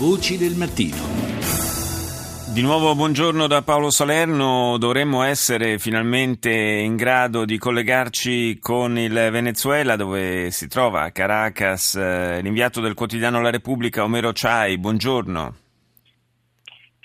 Voci del mattino. Di nuovo buongiorno da Paolo Salerno, dovremmo essere finalmente in grado di collegarci con il Venezuela dove si trova a Caracas eh, l'inviato del quotidiano La Repubblica Omero Chai, buongiorno.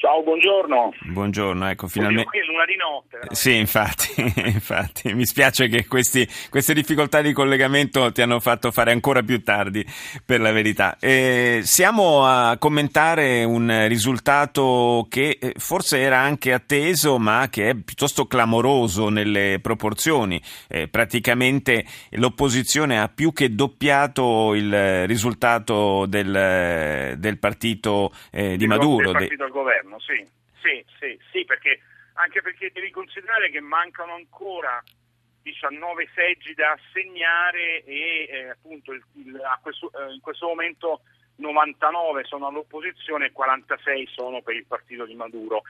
Ciao, buongiorno. Buongiorno, ecco, finalmente. Qui è luna di notte. Veramente. Sì, infatti, infatti. Mi spiace che questi, queste difficoltà di collegamento ti hanno fatto fare ancora più tardi, per la verità. Eh, siamo a commentare un risultato che eh, forse era anche atteso, ma che è piuttosto clamoroso nelle proporzioni. Eh, praticamente l'opposizione ha più che doppiato il risultato del, del partito eh, di Maduro. Del partito del governo governo, sì, sì, sì, sì perché, anche perché devi considerare che mancano ancora 19 seggi da assegnare e eh, appunto il, il, questo, eh, in questo momento 99 sono all'opposizione e 46 sono per il partito di Maduro.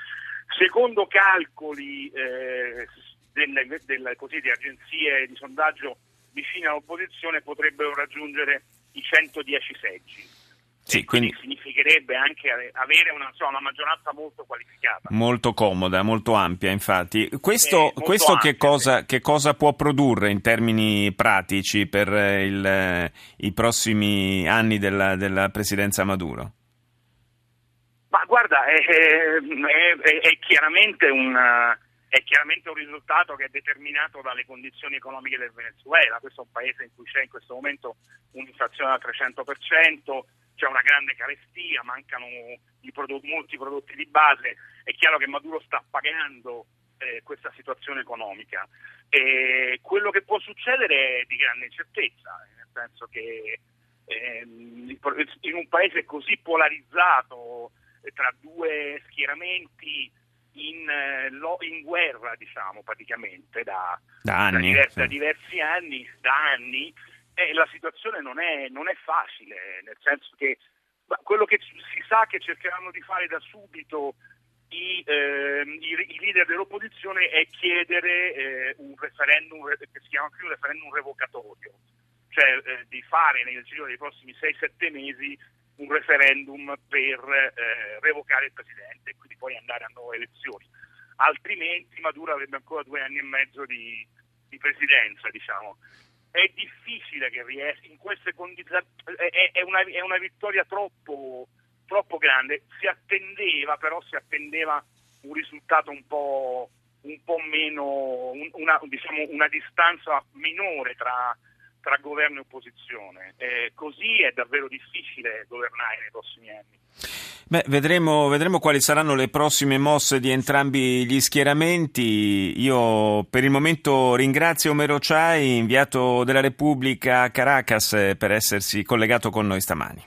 Secondo calcoli eh, delle, delle, di agenzie di sondaggio vicine all'opposizione potrebbero raggiungere i 110 seggi. Sì, quindi, significherebbe anche avere una, insomma, una, maggioranza molto qualificata. Molto comoda, molto ampia, infatti. Questo, eh, questo ampia, che, cosa, sì. che, cosa, può produrre in termini pratici per il, i prossimi anni della, della, presidenza Maduro? Ma guarda, è, è, è, è chiaramente un è chiaramente un risultato che è determinato dalle condizioni economiche del Venezuela. Questo è un paese in cui c'è in questo momento un'inflazione al 300%, c'è una grande carestia, mancano prodotti, molti prodotti di base, è chiaro che Maduro sta pagando eh, questa situazione economica. E quello che può succedere è di grande incertezza, nel senso che eh, in un paese così polarizzato eh, tra due schieramenti in, eh, in guerra, diciamo, praticamente da, da, anni, da, diversi, sì. da diversi anni, da anni eh, la situazione non è, non è, facile, nel senso che quello che si sa che cercheranno di fare da subito i, eh, i, i leader dell'opposizione è chiedere eh, un referendum che si chiama più un referendum revocatorio, cioè eh, di fare nel giro dei prossimi 6-7 mesi un referendum per eh, revocare il presidente e quindi poi andare a nuove elezioni. Altrimenti Maduro avrebbe ancora due anni e mezzo di, di presidenza, diciamo è difficile che riesca in queste condizioni, è, è, una, è una, vittoria troppo, troppo, grande, si attendeva però si attendeva un risultato un po', un po meno, una, diciamo, una distanza minore tra, tra governo e opposizione. Eh, così è davvero difficile governare nei prossimi anni. Beh, vedremo, vedremo, quali saranno le prossime mosse di entrambi gli schieramenti. Io per il momento ringrazio Omero Chai, inviato della Repubblica a Caracas, per essersi collegato con noi stamani.